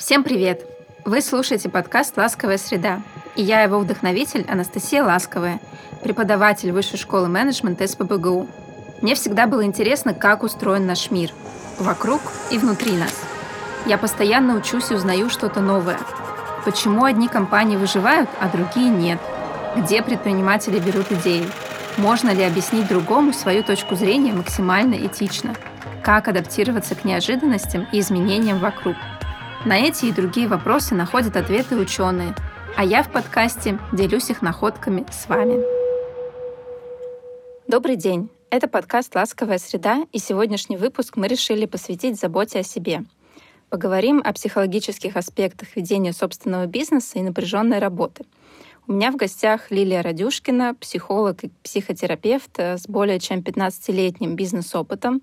Всем привет! Вы слушаете подкаст «Ласковая среда», и я его вдохновитель Анастасия Ласковая, преподаватель Высшей школы менеджмента СПБГУ. Мне всегда было интересно, как устроен наш мир, вокруг и внутри нас. Я постоянно учусь и узнаю что-то новое. Почему одни компании выживают, а другие нет? Где предприниматели берут идеи? Можно ли объяснить другому свою точку зрения максимально этично? Как адаптироваться к неожиданностям и изменениям вокруг – на эти и другие вопросы находят ответы ученые, а я в подкасте делюсь их находками с вами. Добрый день! Это подкаст «Ласковая среда», и сегодняшний выпуск мы решили посвятить заботе о себе. Поговорим о психологических аспектах ведения собственного бизнеса и напряженной работы. У меня в гостях Лилия Радюшкина, психолог и психотерапевт с более чем 15-летним бизнес-опытом,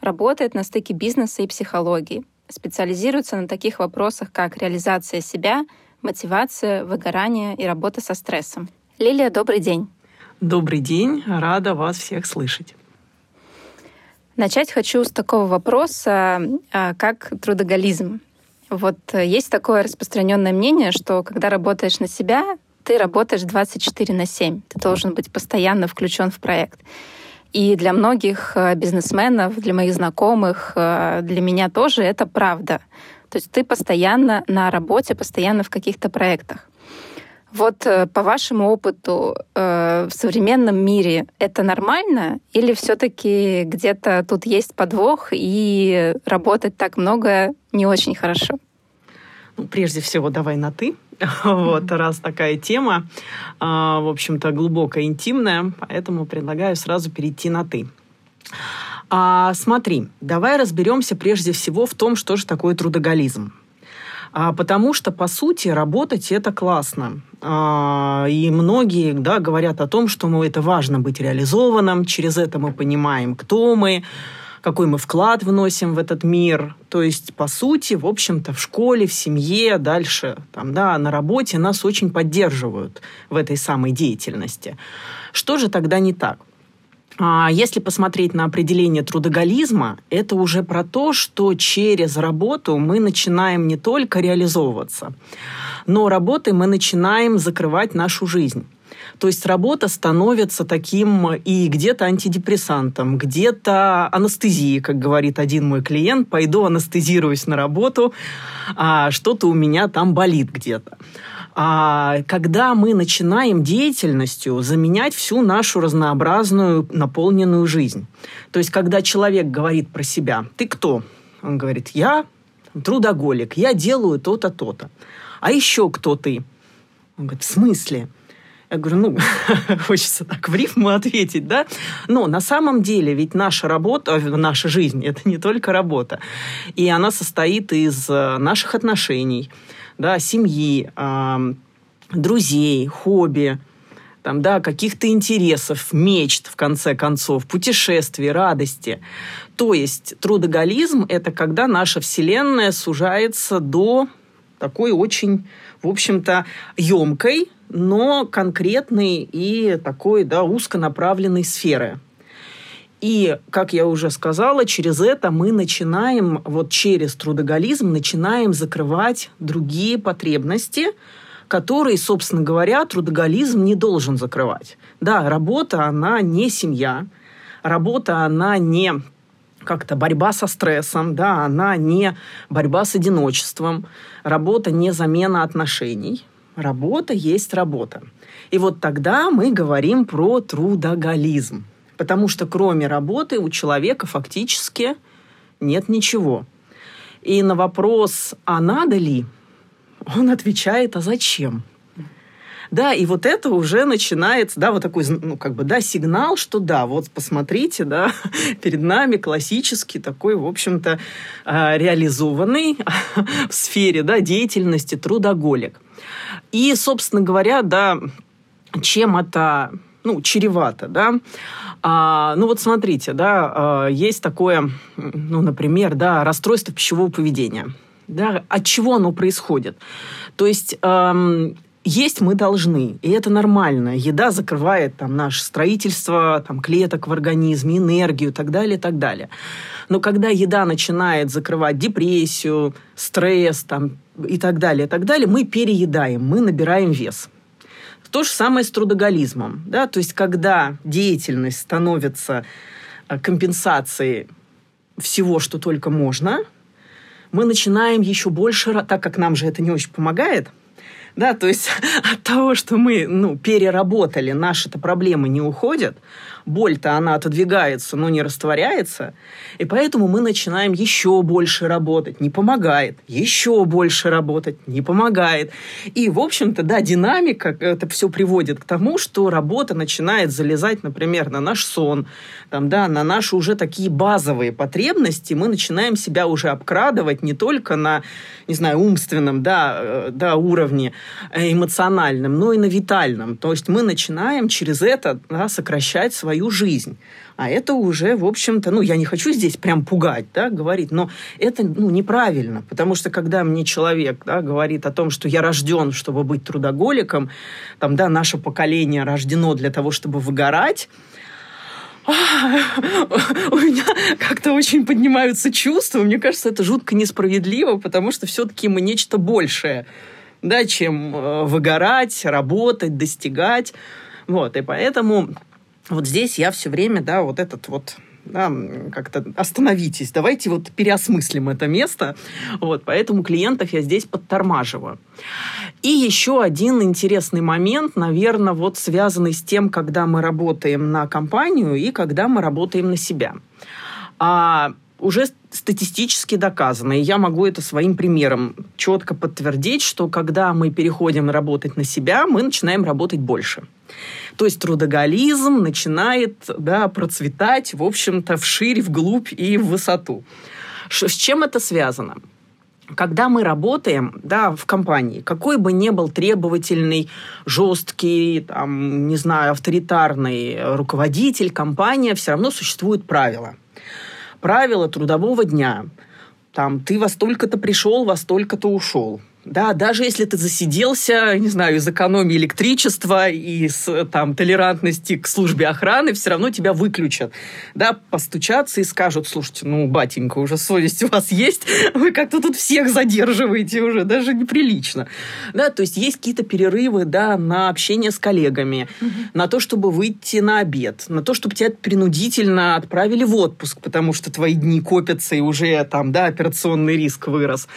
работает на стыке бизнеса и психологии, специализируется на таких вопросах, как реализация себя, мотивация, выгорание и работа со стрессом. Лилия, добрый день. Добрый день, рада вас всех слышать. Начать хочу с такого вопроса, а, как трудоголизм. Вот э, есть такое распространенное мнение, что когда работаешь на себя, ты работаешь 24 на 7. Ты должен быть постоянно включен в проект. И для многих э, бизнесменов, для моих знакомых, э, для меня тоже это правда. То есть ты постоянно на работе, постоянно в каких-то проектах. Вот э, по вашему опыту в современном мире это нормально или все-таки где-то тут есть подвох и работать так много не очень хорошо? Ну, прежде всего, давай на ты. Вот, раз такая тема, а, в общем-то, глубокая, интимная, поэтому предлагаю сразу перейти на «ты». А, смотри, давай разберемся прежде всего в том, что же такое трудоголизм. А, потому что, по сути, работать это классно. А, и многие да, говорят о том, что ну, это важно быть реализованным, через это мы понимаем, кто мы, какой мы вклад вносим в этот мир. То есть, по сути, в общем-то, в школе, в семье, дальше, там, да, на работе нас очень поддерживают в этой самой деятельности. Что же тогда не так? А, если посмотреть на определение трудоголизма, это уже про то, что через работу мы начинаем не только реализовываться, но работой мы начинаем закрывать нашу жизнь. То есть работа становится таким и где-то антидепрессантом, где-то анестезией, как говорит один мой клиент. Пойду анестезируюсь на работу, а что-то у меня там болит где-то. А когда мы начинаем деятельностью заменять всю нашу разнообразную наполненную жизнь. То есть, когда человек говорит про себя, ты кто? Он говорит, я трудоголик, я делаю то-то, то-то. А еще кто ты? Он говорит, в смысле? Я говорю, ну, хочется так в рифму ответить, да? Но на самом деле ведь наша работа, наша жизнь – это не только работа. И она состоит из э, наших отношений, да, семьи, друзей, хобби, там, да, каких-то интересов, мечт, в конце концов, путешествий, радости. То есть трудоголизм – это когда наша Вселенная сужается до такой очень, в общем-то, емкой, но конкретной и такой да, узконаправленной сферы. И, как я уже сказала, через это мы начинаем, вот через трудоголизм, начинаем закрывать другие потребности, которые, собственно говоря, трудоголизм не должен закрывать. Да, работа, она не семья, работа, она не как-то борьба со стрессом, да, она не борьба с одиночеством, работа не замена отношений, Работа есть работа. И вот тогда мы говорим про трудоголизм. Потому что кроме работы у человека фактически нет ничего. И на вопрос, а надо ли, он отвечает, а зачем? Да, и вот это уже начинается, да, вот такой, ну, как бы, да, сигнал, что да, вот посмотрите, да, перед нами классический такой, в общем-то, а, реализованный в сфере, да, деятельности трудоголик. И, собственно говоря, да, чем это ну, чревато, да. А, ну вот смотрите, да, а, есть такое, ну, например, да, расстройство пищевого поведения. Да, от чего оно происходит? То есть эм, есть мы должны, и это нормально. Еда закрывает там наше строительство там, клеток в организме, энергию и так далее, и так далее. Но когда еда начинает закрывать депрессию, стресс там, и так далее, и так далее, мы переедаем, мы набираем вес. То же самое с трудоголизмом. Да? То есть, когда деятельность становится э, компенсацией всего, что только можно, мы начинаем еще больше, так как нам же это не очень помогает – да, то есть от того, что мы ну, переработали, наши-то проблемы не уходят, боль-то она отодвигается, но не растворяется, и поэтому мы начинаем еще больше работать, не помогает, еще больше работать, не помогает. И, в общем-то, да, динамика, это все приводит к тому, что работа начинает залезать, например, на наш сон, там, да, на наши уже такие базовые потребности, мы начинаем себя уже обкрадывать не только на, не знаю, умственном, да, э, да, уровне, э, эмоциональном, но и на витальном. То есть мы начинаем через это да, сокращать свои свою жизнь. А это уже, в общем-то, ну, я не хочу здесь прям пугать, да, говорить, но это, ну, неправильно, потому что когда мне человек, да, говорит о том, что я рожден, чтобы быть трудоголиком, там, да, наше поколение рождено для того, чтобы выгорать, у меня как-то очень поднимаются чувства. Мне кажется, это жутко несправедливо, потому что все-таки мы нечто большее, да, чем э, выгорать, работать, достигать. Вот, и поэтому вот здесь я все время, да, вот этот вот да, как-то остановитесь, давайте вот переосмыслим это место. Вот, поэтому клиентов я здесь подтормаживаю. И еще один интересный момент, наверное, вот связанный с тем, когда мы работаем на компанию и когда мы работаем на себя. А уже статистически доказано, и я могу это своим примером четко подтвердить, что когда мы переходим работать на себя, мы начинаем работать больше. То есть трудоголизм начинает да, процветать, в общем-то, вширь, вглубь и в высоту. С чем это связано? когда мы работаем да, в компании, какой бы ни был требовательный, жесткий, там, не знаю, авторитарный руководитель, компания, все равно существуют правила. Правила трудового дня. Там, ты во столько-то пришел, во столько-то ушел да, даже если ты засиделся, не знаю, из экономии электричества и с там, толерантности к службе охраны, все равно тебя выключат. Да, постучатся и скажут, слушайте, ну, батенька, уже совесть у вас есть, вы как-то тут всех задерживаете уже, даже неприлично. Да, то есть есть какие-то перерывы, да, на общение с коллегами, угу. на то, чтобы выйти на обед, на то, чтобы тебя принудительно отправили в отпуск, потому что твои дни копятся и уже там, да, операционный риск вырос.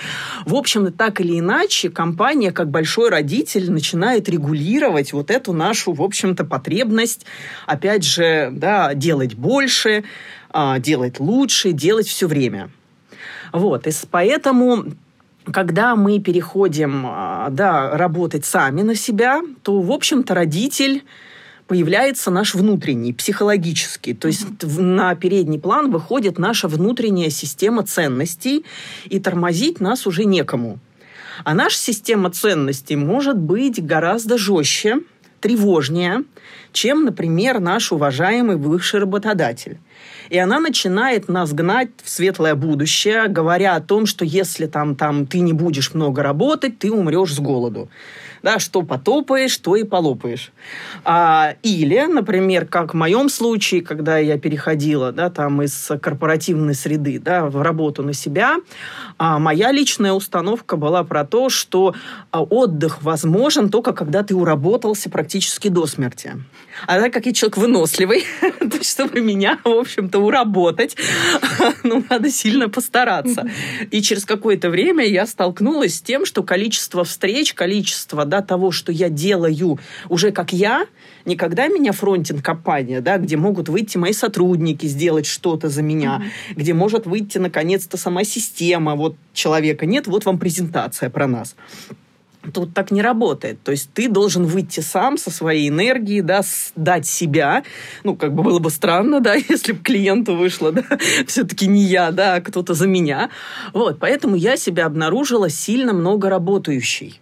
В общем, так или иначе, иначе компания, как большой родитель, начинает регулировать вот эту нашу, в общем-то, потребность, опять же, да, делать больше, а, делать лучше, делать все время. Вот, и поэтому когда мы переходим а, да, работать сами на себя, то, в общем-то, родитель появляется наш внутренний, психологический. То есть mm-hmm. на передний план выходит наша внутренняя система ценностей, и тормозить нас уже некому. А наша система ценностей может быть гораздо жестче, тревожнее, чем, например, наш уважаемый бывший работодатель. И она начинает нас гнать в светлое будущее, говоря о том, что если там, там ты не будешь много работать, ты умрешь с голоду да, что потопаешь, то и полопаешь. А, или, например, как в моем случае, когда я переходила, да, там из корпоративной среды, да, в работу на себя, а, моя личная установка была про то, что а, отдых возможен только когда ты уработался практически до смерти. А так как я человек выносливый, то чтобы меня, в общем-то, уработать, ну, надо сильно постараться. И через какое-то время я столкнулась с тем, что количество встреч, количество да, того, что я делаю уже как я, никогда меня фронтинг компания, да, где могут выйти мои сотрудники, сделать что-то за меня, mm-hmm. где может выйти наконец-то сама система, вот человека нет, вот вам презентация про нас тут так не работает. То есть ты должен выйти сам со своей энергией, да, дать себя. Ну, как бы было бы странно, да, если бы клиенту вышло, да, все-таки не я, да, а кто-то за меня. Вот, поэтому я себя обнаружила сильно много работающей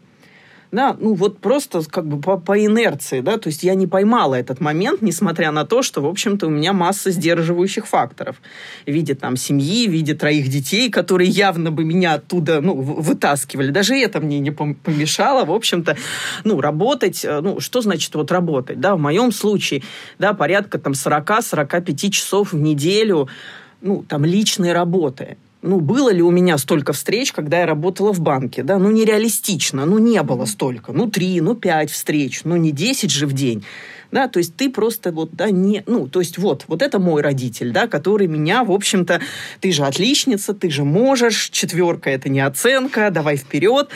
да, ну вот просто как бы по, по инерции, да, то есть я не поймала этот момент, несмотря на то, что, в общем-то, у меня масса сдерживающих факторов. В виде там семьи, в виде троих детей, которые явно бы меня оттуда, ну, вытаскивали. Даже это мне не помешало, в общем-то, ну, работать, э, ну, что значит вот работать, да, в моем случае, да, порядка там 40-45 часов в неделю, ну, там, личной работы ну, было ли у меня столько встреч, когда я работала в банке, да, ну, нереалистично, ну, не было столько, ну, три, ну, пять встреч, ну, не десять же в день, да, то есть ты просто вот, да, не, ну, то есть вот, вот это мой родитель, да, который меня, в общем-то, ты же отличница, ты же можешь, четверка это не оценка, давай вперед,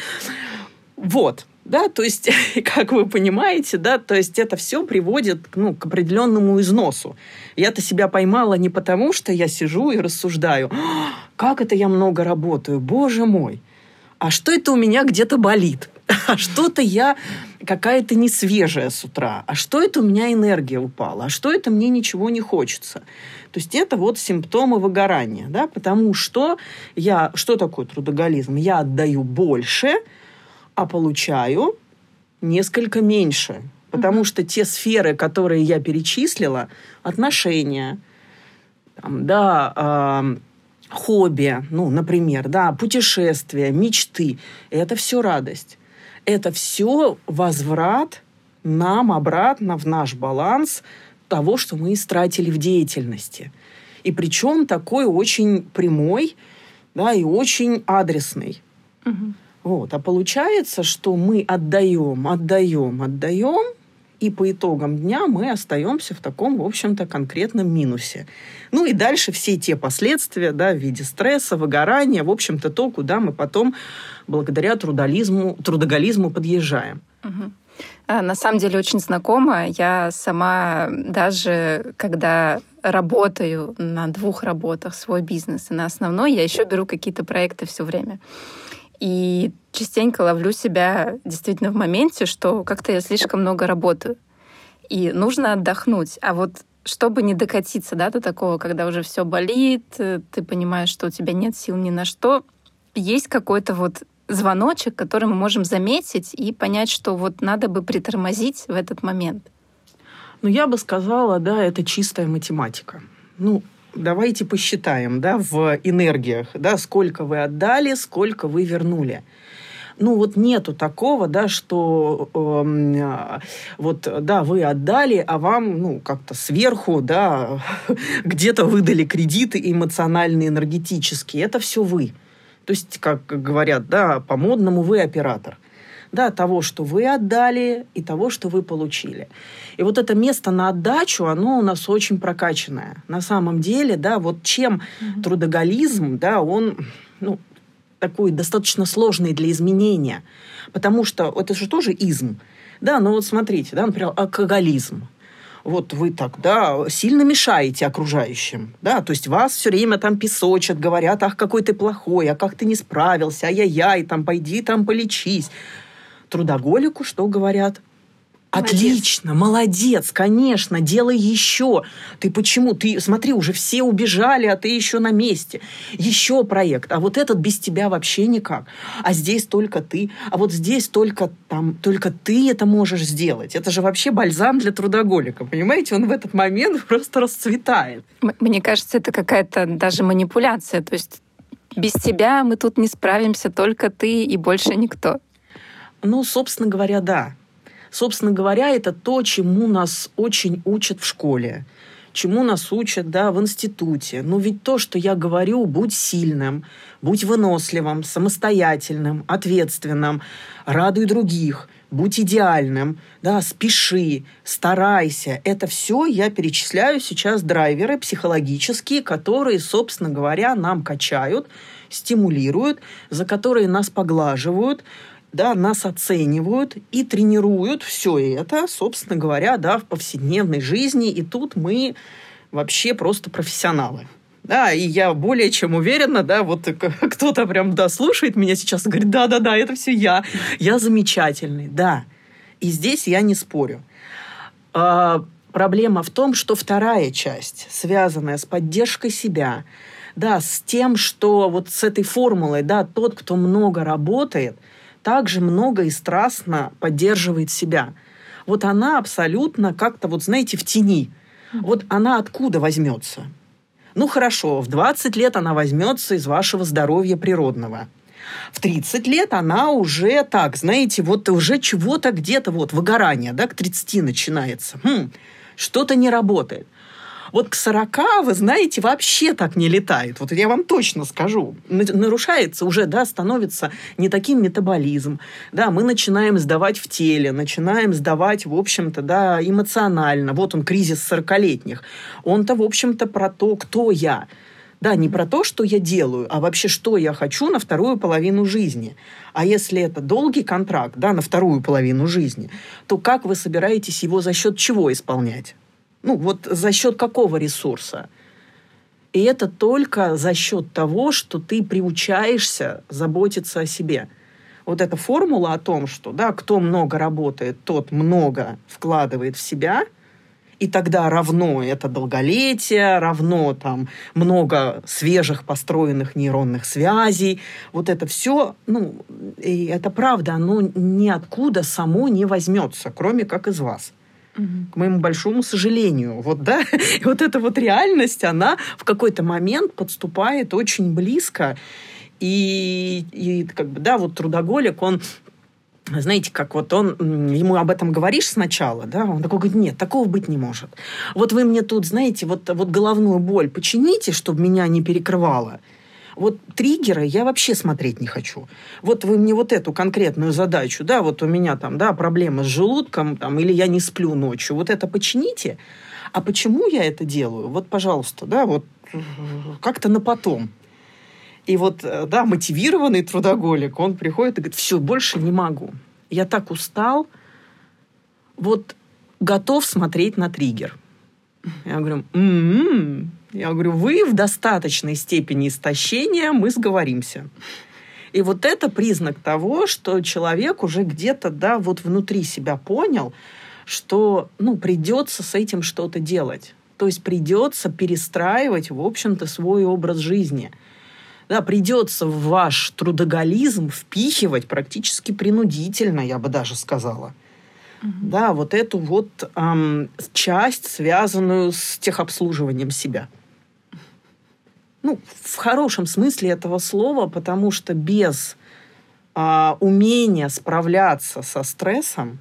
вот, да, то есть, как вы понимаете, да, то есть это все приводит ну, к определенному износу. Я-то себя поймала не потому, что я сижу и рассуждаю, как это я много работаю, боже мой, а что это у меня где-то болит, а что-то я какая-то не свежая с утра, а что это у меня энергия упала, а что это мне ничего не хочется. То есть это вот симптомы выгорания, да, потому что я, что такое трудоголизм? Я отдаю больше, а получаю несколько меньше. Потому mm-hmm. что те сферы, которые я перечислила, отношения, там, да, э, хобби, ну, например, да, путешествия, мечты, это все радость. Это все возврат нам обратно в наш баланс того, что мы истратили в деятельности. И причем такой очень прямой, да, и очень адресный. Угу. Вот. А получается, что мы отдаем, отдаем, отдаем, и по итогам дня мы остаемся в таком, в общем-то, конкретном минусе. Ну и дальше все те последствия, да, в виде стресса, выгорания, в общем-то, то, куда мы потом благодаря трудолизму, трудоголизму подъезжаем. Угу. На самом деле очень знакомо. Я сама даже, когда работаю на двух работах свой бизнес и на основной, я еще беру какие-то проекты все время. И частенько ловлю себя действительно в моменте, что как-то я слишком много работаю. И нужно отдохнуть. А вот чтобы не докатиться да, до такого, когда уже все болит, э, ты понимаешь, что у тебя нет сил ни на что, есть какой-то вот звоночек, который мы можем заметить и понять, что вот надо бы притормозить в этот момент. Ну, я бы сказала, да, это чистая математика. Ну, давайте посчитаем, да, в энергиях, да, сколько вы отдали, сколько вы вернули. Ну вот нету такого, да, что э, вот, да, вы отдали, а вам, ну, как-то сверху, да, где-то выдали кредиты эмоциональные, энергетические. Это все вы. То есть, как говорят, да, по-модному вы оператор да, того, что вы отдали, и того, что вы получили. И вот это место на отдачу, оно у нас очень прокачанное. На самом деле, да, вот чем mm-hmm. трудоголизм, да, он, ну, такой достаточно сложный для изменения. Потому что это же тоже изм. Да, ну вот смотрите, да, например, алкоголизм вот вы так, да, сильно мешаете окружающим, да, то есть вас все время там песочат, говорят, ах, какой ты плохой, а как ты не справился, ай-яй-яй, там, пойди там полечись трудоголику что говорят? Отлично, молодец, конечно, делай еще. Ты почему? Ты смотри, уже все убежали, а ты еще на месте. Еще проект. А вот этот без тебя вообще никак. А здесь только ты. А вот здесь только там, только ты это можешь сделать. Это же вообще бальзам для трудоголика. Понимаете, он в этот момент просто расцветает. Мне кажется, это какая-то даже манипуляция. То есть без тебя мы тут не справимся, только ты и больше никто. Ну, собственно говоря, да. Собственно говоря, это то, чему нас очень учат в школе, чему нас учат, да, в институте. Но ведь то, что я говорю, будь сильным, будь выносливым, самостоятельным, ответственным, радуй других, будь идеальным, да, спеши, старайся. Это все я перечисляю сейчас драйверы психологические, которые, собственно говоря, нам качают, стимулируют, за которые нас поглаживают, да, нас оценивают и тренируют все это, собственно говоря, да, в повседневной жизни. И тут мы вообще просто профессионалы. Да, и я более чем уверена, да, вот кто-то прям, да, слушает меня сейчас и говорит, да-да-да, это все я, я замечательный, да. И здесь я не спорю. А, проблема в том, что вторая часть, связанная с поддержкой себя, да, с тем, что вот с этой формулой, да, тот, кто много работает – также много и страстно поддерживает себя. Вот она абсолютно как-то, вот знаете, в тени. Вот она откуда возьмется? Ну хорошо, в 20 лет она возьмется из вашего здоровья природного. В 30 лет она уже так, знаете, вот уже чего-то где-то, вот выгорание, да, к 30 начинается. Хм, что-то не работает. Вот к 40, вы знаете, вообще так не летает. Вот я вам точно скажу. Нарушается уже, да, становится не таким метаболизм. Да, мы начинаем сдавать в теле, начинаем сдавать, в общем-то, да, эмоционально. Вот он, кризис 40-летних. Он-то, в общем-то, про то, кто я. Да, не про то, что я делаю, а вообще, что я хочу на вторую половину жизни. А если это долгий контракт, да, на вторую половину жизни, то как вы собираетесь его за счет чего исполнять? Ну, вот за счет какого ресурса? И это только за счет того, что ты приучаешься заботиться о себе. Вот эта формула о том, что да, кто много работает, тот много вкладывает в себя, и тогда равно это долголетие, равно там много свежих построенных нейронных связей. Вот это все, ну, и это правда, оно ниоткуда само не возьмется, кроме как из вас к моему большому сожалению. Вот, да, и вот эта вот реальность, она в какой-то момент подступает очень близко. И, и как бы, да, вот трудоголик, он знаете, как вот он, ему об этом говоришь сначала, да, он такой говорит, нет, такого быть не может. Вот вы мне тут, знаете, вот, вот головную боль почините, чтобы меня не перекрывало. Вот триггеры я вообще смотреть не хочу. Вот вы мне вот эту конкретную задачу, да, вот у меня там, да, проблема с желудком, там, или я не сплю ночью, вот это почините. А почему я это делаю? Вот, пожалуйста, да, вот как-то на потом. И вот, э, да, мотивированный трудоголик, он приходит и говорит, все, больше не могу. Я так устал, вот готов смотреть на триггер. Я говорю, м-м-м, я говорю, вы в достаточной степени истощения, мы сговоримся. И вот это признак того, что человек уже где-то, да, вот внутри себя понял, что, ну, придется с этим что-то делать. То есть придется перестраивать, в общем-то, свой образ жизни. Да, придется в ваш трудоголизм впихивать практически принудительно, я бы даже сказала. Угу. Да, вот эту вот эм, часть, связанную с техобслуживанием себя ну, в хорошем смысле этого слова, потому что без а, умения справляться со стрессом,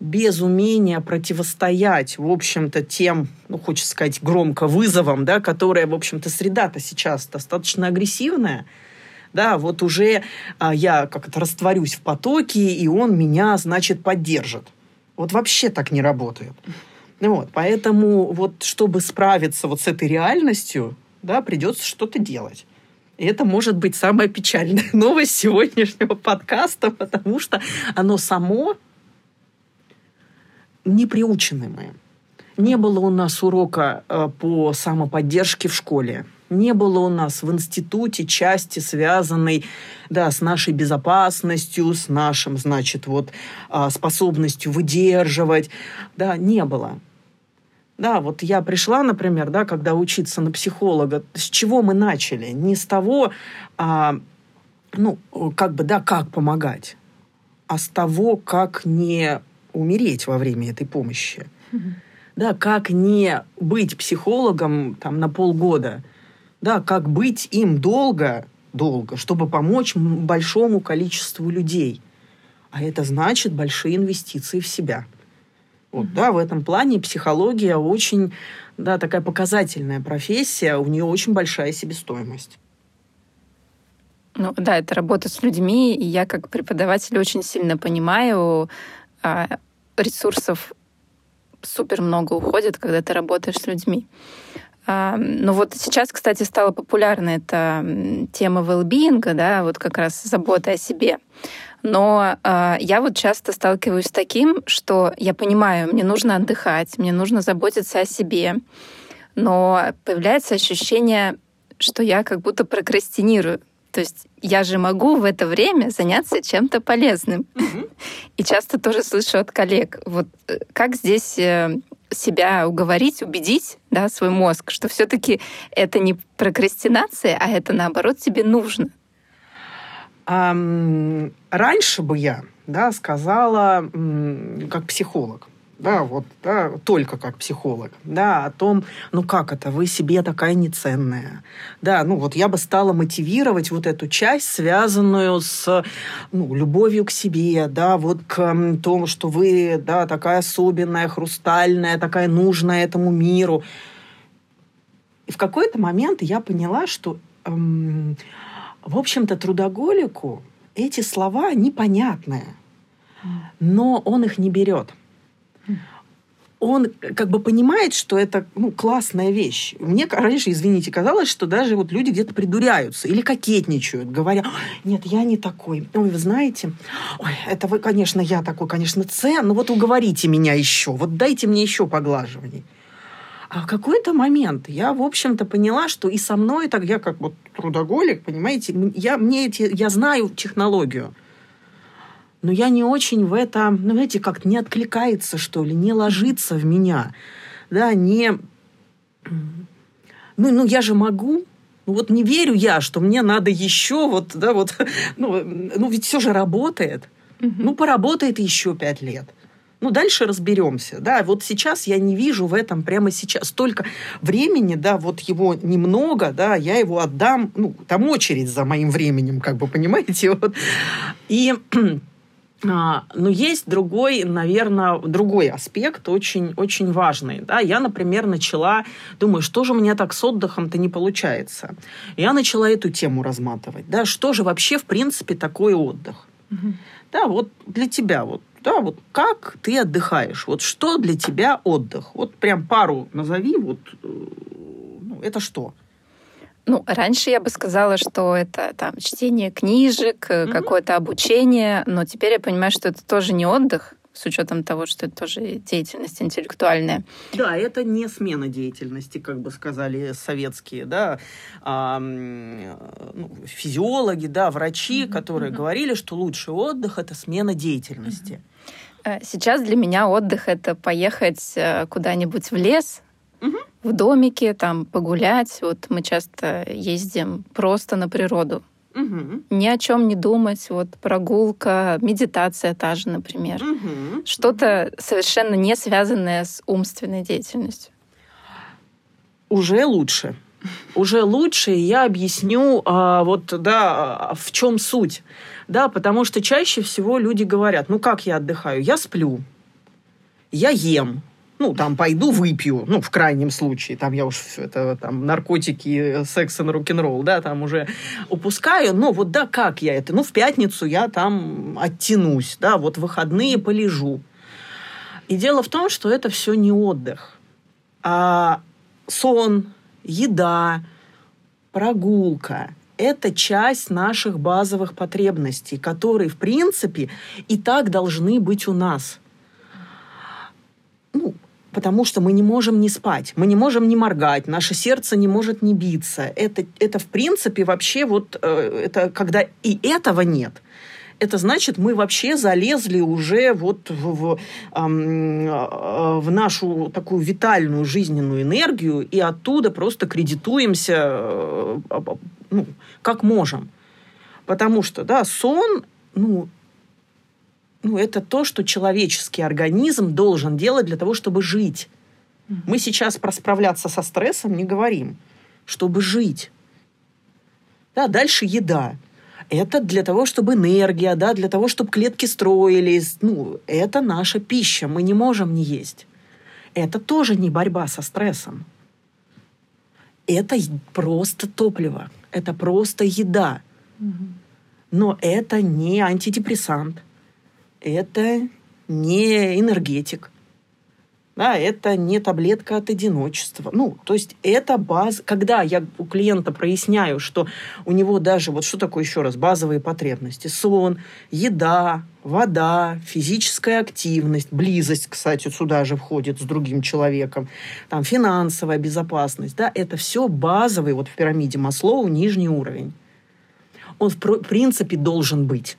без умения противостоять, в общем-то, тем, ну, хочется сказать громко, вызовам, да, которые, в общем-то, среда-то сейчас достаточно агрессивная, да, вот уже а, я как-то растворюсь в потоке, и он меня, значит, поддержит. Вот вообще так не работает. Вот, поэтому вот чтобы справиться вот с этой реальностью, да, придется что-то делать. И это может быть самая печальная новость сегодняшнего подкаста, потому что оно само не приучены мы. Не было у нас урока э, по самоподдержке в школе. Не было у нас в институте части, связанной да, с нашей безопасностью, с нашим, значит, вот, а, способностью выдерживать. Да, не было. Да, вот я пришла, например, да, когда учиться на психолога, с чего мы начали? Не с того, а, ну, как бы, да, как помогать, а с того, как не умереть во время этой помощи. Mm-hmm. Да, как не быть психологом там на полгода. Да, как быть им долго, долго, чтобы помочь большому количеству людей. А это значит большие инвестиции в себя. Вот, да, в этом плане психология очень, да, такая показательная профессия, у нее очень большая себестоимость. Ну да, это работа с людьми, и я как преподаватель очень сильно понимаю, а, ресурсов супер много уходит, когда ты работаешь с людьми. А, ну вот сейчас, кстати, стала популярна эта тема well да, вот как раз забота о себе. Но э, я вот часто сталкиваюсь с таким, что я понимаю, мне нужно отдыхать, мне нужно заботиться о себе, но появляется ощущение, что я как будто прокрастинирую. То есть я же могу в это время заняться чем-то полезным. Mm-hmm. И часто тоже слышу от коллег, вот э, как здесь э, себя уговорить, убедить, да, свой мозг, что все-таки это не прокрастинация, а это наоборот тебе нужно. Раньше бы я да, сказала, как психолог, да, вот, да, только как психолог, да, о том, ну как это, вы себе такая неценная, да, ну вот я бы стала мотивировать вот эту часть, связанную с, ну, любовью к себе, да, вот к тому, что вы, да, такая особенная, хрустальная, такая нужная этому миру. И в какой-то момент я поняла, что, эм, в общем-то, трудоголику эти слова непонятные, но он их не берет он как бы понимает, что это ну, классная вещь. Мне раньше, извините, казалось, что даже вот люди где-то придуряются или кокетничают, говоря, нет, я не такой. Ой, вы знаете, ой, это вы, конечно, я такой, конечно, цен, но вот уговорите меня еще, вот дайте мне еще поглаживаний. А в какой-то момент я, в общем-то, поняла, что и со мной так, я как вот трудоголик, понимаете, я, мне эти, я знаю технологию но я не очень в это, ну, знаете, как не откликается, что ли, не ложится в меня, да, не... Ну, ну я же могу, ну вот не верю я, что мне надо еще вот, да, вот, ну, ну ведь все же работает. Ну, поработает еще пять лет. Ну, дальше разберемся, да. Вот сейчас я не вижу в этом прямо сейчас столько времени, да, вот его немного, да, я его отдам, ну, там очередь за моим временем, как бы, понимаете, вот. И а, но есть другой, наверное, другой аспект, очень, очень важный. Да? Я, например, начала, думаю, что же у меня так с отдыхом-то не получается. Я начала эту тему разматывать. Да? Что же вообще, в принципе, такое отдых? Угу. Да, вот для тебя, вот, да, вот как ты отдыхаешь? Вот что для тебя отдых? Вот прям пару назови, вот, э, ну, это что? Ну, раньше я бы сказала, что это там чтение книжек, mm-hmm. какое-то обучение, но теперь я понимаю, что это тоже не отдых, с учетом того, что это тоже деятельность интеллектуальная. Да, это не смена деятельности, как бы сказали советские, да, а, ну, физиологи, да, врачи, mm-hmm. которые mm-hmm. говорили, что лучший отдых это смена деятельности. Mm-hmm. Сейчас для меня отдых это поехать э, куда-нибудь в лес, угу. в домике, там погулять. Вот мы часто ездим просто на природу. Угу. Ни о чем не думать. Вот прогулка, медитация та же, например. Угу. Что-то совершенно не связанное с умственной деятельностью. Уже лучше. Уже лучше, и я объясню, а, вот, да, в чем суть. Да, потому что чаще всего люди говорят, ну как я отдыхаю? Я сплю, я ем, ну, там, пойду выпью, ну, в крайнем случае, там я уж это, там, наркотики, секс и рок-н-ролл, да, там уже упускаю, но вот, да, как я это? Ну, в пятницу я там оттянусь, да, вот выходные полежу. И дело в том, что это все не отдых, а сон, еда, прогулка – это часть наших базовых потребностей, которые, в принципе, и так должны быть у нас. Ну, потому что мы не можем не спать, мы не можем не моргать, наше сердце не может не биться. Это, это в принципе вообще вот, э, это когда и этого нет, это значит, мы вообще залезли уже вот в, в, э, в нашу такую витальную жизненную энергию и оттуда просто кредитуемся, э, ну, как можем. Потому что, да, сон, ну, ну, это то, что человеческий организм должен делать для того, чтобы жить. Мы сейчас про справляться со стрессом не говорим, чтобы жить. Да, дальше еда. Это для того, чтобы энергия, да, для того, чтобы клетки строились. Ну, это наша пища, мы не можем не есть. Это тоже не борьба со стрессом. Это просто топливо, это просто еда. Угу. Но это не антидепрессант, это не энергетик. Да, это не таблетка от одиночества. Ну, то есть это база. Когда я у клиента проясняю, что у него даже, вот что такое еще раз, базовые потребности. Сон, еда, вода, физическая активность, близость, кстати, сюда же входит с другим человеком, там финансовая безопасность, да, это все базовый, вот в пирамиде Маслоу, нижний уровень. Он в принципе должен быть.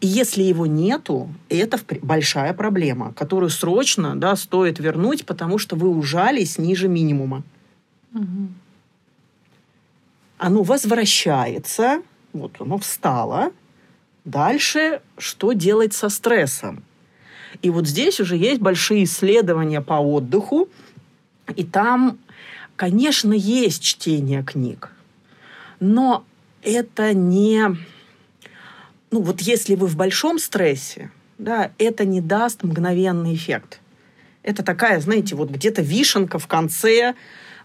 И если его нету, это большая проблема, которую срочно да, стоит вернуть, потому что вы ужались ниже минимума. Угу. Оно возвращается, вот оно встало. Дальше что делать со стрессом? И вот здесь уже есть большие исследования по отдыху, и там, конечно, есть чтение книг, но это не... Ну вот если вы в большом стрессе, да, это не даст мгновенный эффект. Это такая, знаете, вот где-то вишенка в конце.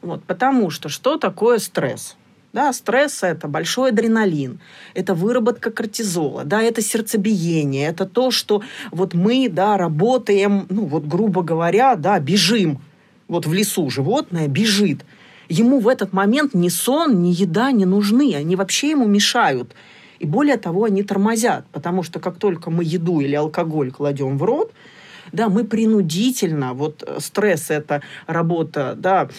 Вот, потому что что такое стресс? Да, стресс – это большой адреналин, это выработка кортизола, да, это сердцебиение, это то, что вот мы, да, работаем, ну, вот, грубо говоря, да, бежим. Вот в лесу животное бежит. Ему в этот момент ни сон, ни еда не нужны, они вообще ему мешают. И более того, они тормозят, потому что как только мы еду или алкоголь кладем в рот, да, мы принудительно, вот э, стресс – это работа, да,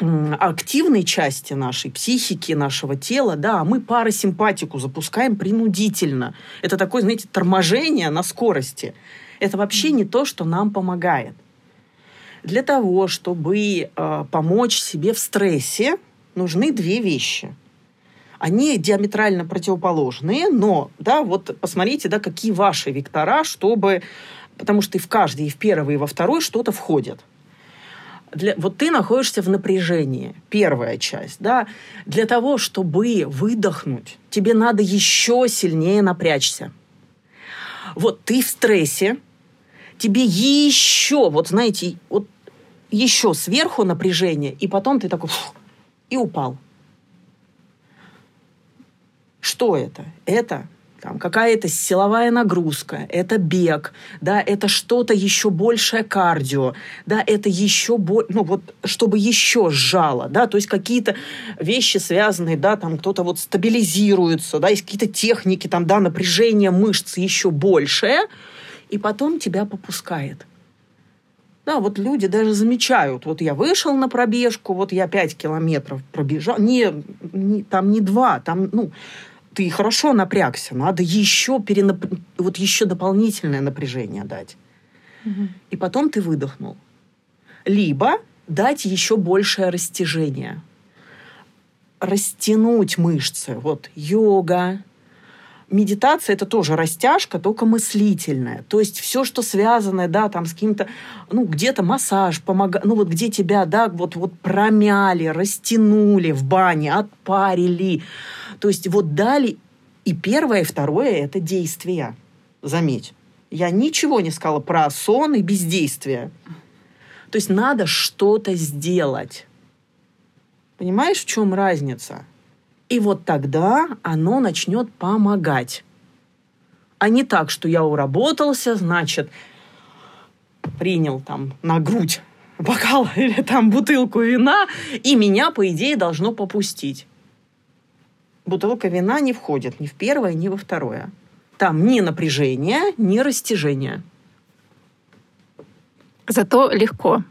активной части нашей психики, нашего тела, да, а мы парасимпатику запускаем принудительно. Это такое, знаете, торможение на скорости. Это вообще не то, что нам помогает. Для того, чтобы э, помочь себе в стрессе, нужны две вещи. Они диаметрально противоположные, но, да, вот посмотрите, да, какие ваши вектора, чтобы... Потому что и в каждой, и в первой, и во второй что-то входит для, вот ты находишься в напряжении, первая часть, да, для того, чтобы выдохнуть, тебе надо еще сильнее напрячься. Вот ты в стрессе, тебе еще, вот знаете, вот еще сверху напряжение, и потом ты такой, фу, и упал. Что это? Это там какая-то силовая нагрузка, это бег, да, это что-то еще большее кардио, да, это еще, бо... ну вот, чтобы еще сжало, да, то есть какие-то вещи связанные, да, там кто-то вот стабилизируется, да, есть какие-то техники, там, да, напряжение мышц еще большее, и потом тебя попускает. Да, вот люди даже замечают, вот я вышел на пробежку, вот я 5 километров пробежал, не, не там не 2, там, ну, ты хорошо напрягся, надо еще, перенап... вот еще дополнительное напряжение дать. Угу. И потом ты выдохнул. Либо дать еще большее растяжение. Растянуть мышцы. Вот йога, медитация это тоже растяжка, только мыслительная. То есть все, что связано, да, там с каким-то, ну, где-то массаж помогает, ну, вот где тебя, да, вот, вот промяли, растянули в бане, отпарили, то есть вот дали и первое, и второе – это действия. Заметь. Я ничего не сказала про сон и бездействие. То есть надо что-то сделать. Понимаешь, в чем разница? И вот тогда оно начнет помогать. А не так, что я уработался, значит, принял там на грудь бокал или там бутылку вина, и меня, по идее, должно попустить бутылка вина не входит ни в первое, ни во второе. Там ни напряжение, ни растяжение. Зато легко.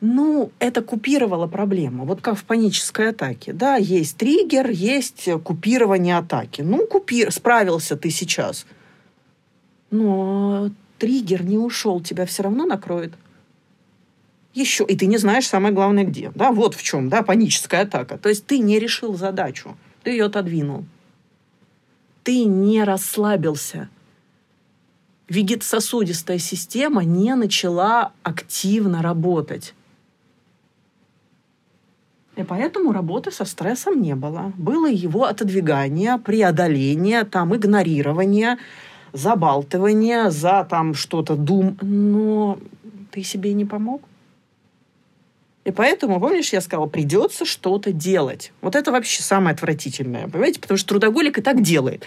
Ну, это купировало проблему. Вот как в панической атаке. Да, есть триггер, есть купирование атаки. Ну, купи... справился ты сейчас. Но триггер не ушел, тебя все равно накроет. Еще. И ты не знаешь самое главное где. Да, вот в чем, да, паническая атака. То есть ты не решил задачу ты ее отодвинул. Ты не расслабился. Вегетососудистая система не начала активно работать. И поэтому работы со стрессом не было. Было его отодвигание, преодоление, там, игнорирование, забалтывание за там что-то дум. Но ты себе не помог. И поэтому, помнишь, я сказала, придется что-то делать. Вот это вообще самое отвратительное, понимаете? Потому что трудоголик и так делает.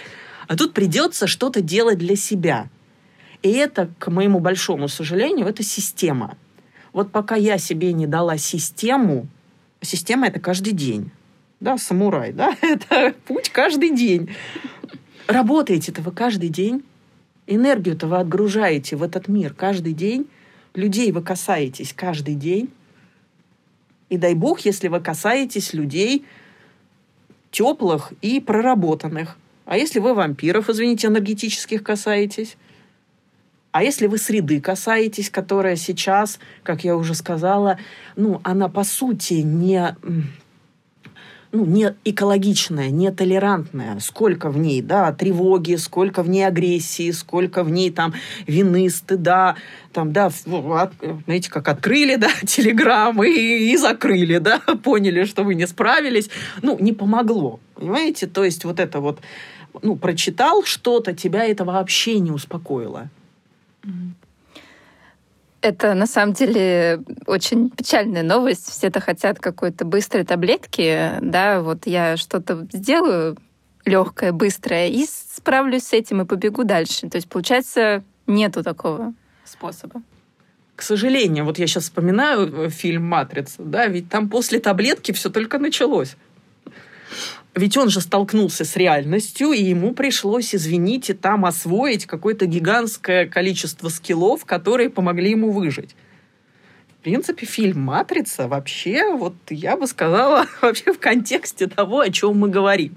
А тут придется что-то делать для себя. И это, к моему большому сожалению, это система. Вот пока я себе не дала систему, система это каждый день. Да, самурай, да, это путь каждый день. Работаете-то вы каждый день, энергию-то вы отгружаете в этот мир каждый день, людей вы касаетесь каждый день, и дай бог, если вы касаетесь людей теплых и проработанных. А если вы вампиров, извините, энергетических касаетесь? А если вы среды касаетесь, которая сейчас, как я уже сказала, ну, она по сути не, ну, не экологичная, не толерантная. Сколько в ней, да, тревоги, сколько в ней агрессии, сколько в ней там вины, стыда, там, да, знаете, как открыли, да, телеграммы и, и закрыли, да, поняли, что вы не справились. Ну, не помогло, понимаете? То есть вот это вот, ну, прочитал что-то, тебя это вообще не успокоило. Это на самом деле очень печальная новость. Все-то хотят какой-то быстрой таблетки, да, вот я что-то сделаю легкое, быстрое, и справлюсь с этим и побегу дальше. То есть, получается, нету такого способа. К сожалению, вот я сейчас вспоминаю э, фильм «Матрица», да, ведь там после таблетки все только началось. Ведь он же столкнулся с реальностью, и ему пришлось, извините, там освоить какое-то гигантское количество скиллов, которые помогли ему выжить. В принципе, фильм «Матрица» вообще, вот я бы сказала, вообще в контексте того, о чем мы говорим.